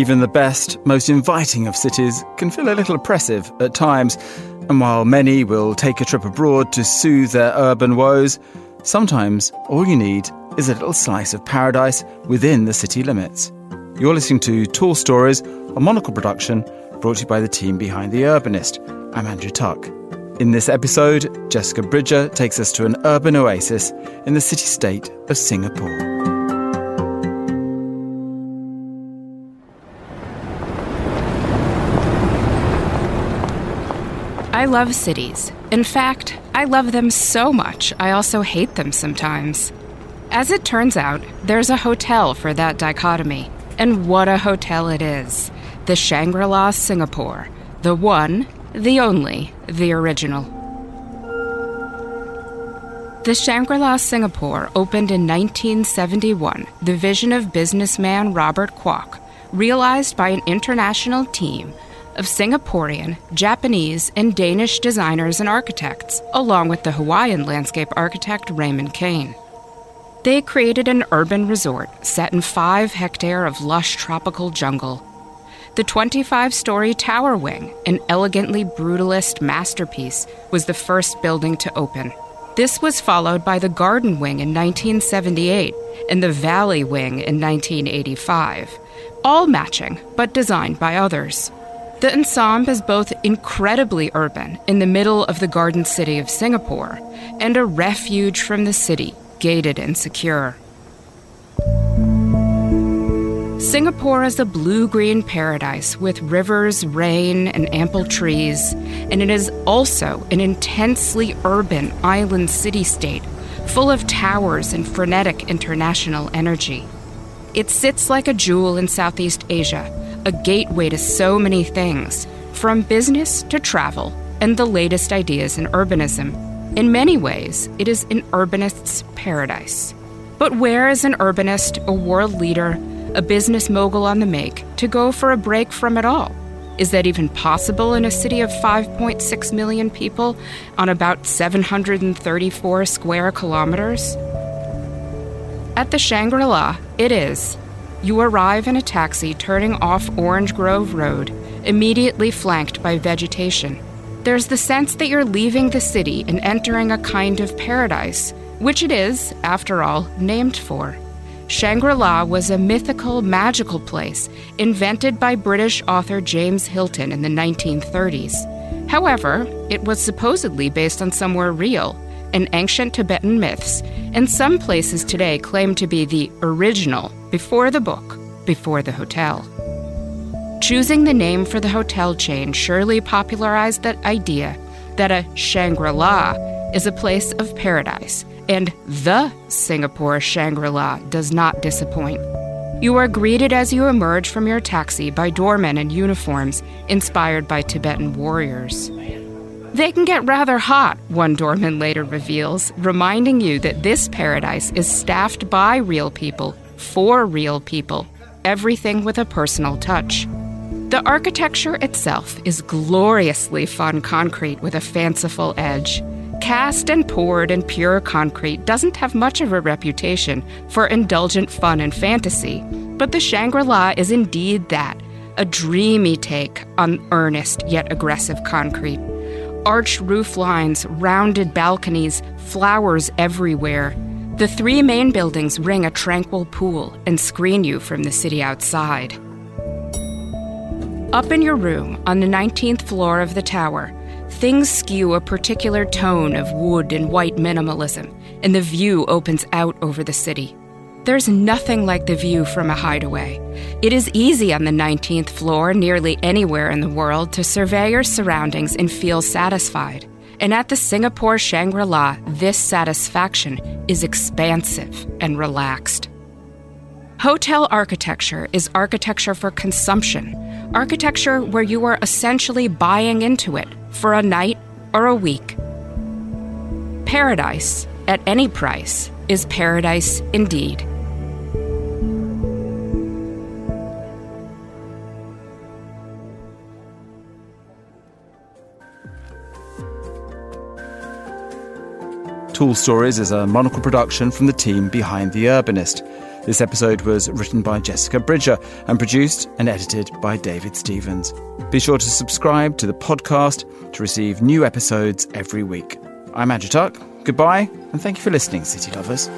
Even the best, most inviting of cities can feel a little oppressive at times, and while many will take a trip abroad to soothe their urban woes, sometimes all you need is a little slice of paradise within the city limits. You're listening to Tall Stories, a monocle production brought to you by the team behind The Urbanist. I'm Andrew Tuck. In this episode, Jessica Bridger takes us to an urban oasis in the city state of Singapore. I love cities. In fact, I love them so much, I also hate them sometimes. As it turns out, there's a hotel for that dichotomy. And what a hotel it is! The Shangri La Singapore. The one, the only, the original. The Shangri La Singapore opened in 1971, the vision of businessman Robert Kuok, realized by an international team of Singaporean, Japanese, and Danish designers and architects, along with the Hawaiian landscape architect Raymond Kane. They created an urban resort set in five hectare of lush tropical jungle. The 25 story Tower Wing, an elegantly brutalist masterpiece, was the first building to open. This was followed by the Garden Wing in 1978 and the Valley Wing in 1985, all matching but designed by others. The ensemble is both incredibly urban in the middle of the garden city of Singapore and a refuge from the city, gated and secure. Singapore is a blue green paradise with rivers, rain, and ample trees, and it is also an intensely urban island city state full of towers and frenetic international energy. It sits like a jewel in Southeast Asia a gateway to so many things, from business to travel and the latest ideas in urbanism. In many ways, it is an urbanist's paradise. But where is an urbanist, a world leader, a business mogul on the make to go for a break from it all? Is that even possible in a city of 5.6 million people on about 734 square kilometers? At the Shangri La, it is, you arrive in a taxi turning off Orange Grove Road, immediately flanked by vegetation. There's the sense that you're leaving the city and entering a kind of paradise, which it is, after all, named for. Shangri La was a mythical, magical place invented by British author James Hilton in the 1930s. However, it was supposedly based on somewhere real and ancient Tibetan myths, and some places today claim to be the original before the book, before the hotel. Choosing the name for the hotel chain surely popularized that idea that a Shangri La is a place of paradise, and the Singapore Shangri La does not disappoint. You are greeted as you emerge from your taxi by doormen in uniforms inspired by Tibetan warriors. They can get rather hot, one doorman later reveals, reminding you that this paradise is staffed by real people, for real people, everything with a personal touch. The architecture itself is gloriously fun concrete with a fanciful edge. Cast and poured in pure concrete doesn't have much of a reputation for indulgent fun and fantasy, but the Shangri La is indeed that a dreamy take on earnest yet aggressive concrete arched roof lines, rounded balconies, flowers everywhere. The three main buildings ring a tranquil pool and screen you from the city outside. Up in your room, on the 19th floor of the tower, things skew a particular tone of wood and white minimalism, and the view opens out over the city. There's nothing like the view from a hideaway. It is easy on the 19th floor, nearly anywhere in the world, to survey your surroundings and feel satisfied. And at the Singapore Shangri La, this satisfaction is expansive and relaxed. Hotel architecture is architecture for consumption, architecture where you are essentially buying into it for a night or a week. Paradise, at any price, is paradise indeed. Tall Stories is a monocle production from the team behind The Urbanist. This episode was written by Jessica Bridger and produced and edited by David Stevens. Be sure to subscribe to the podcast to receive new episodes every week. I'm Andrew Tuck. Goodbye, and thank you for listening, City Lovers.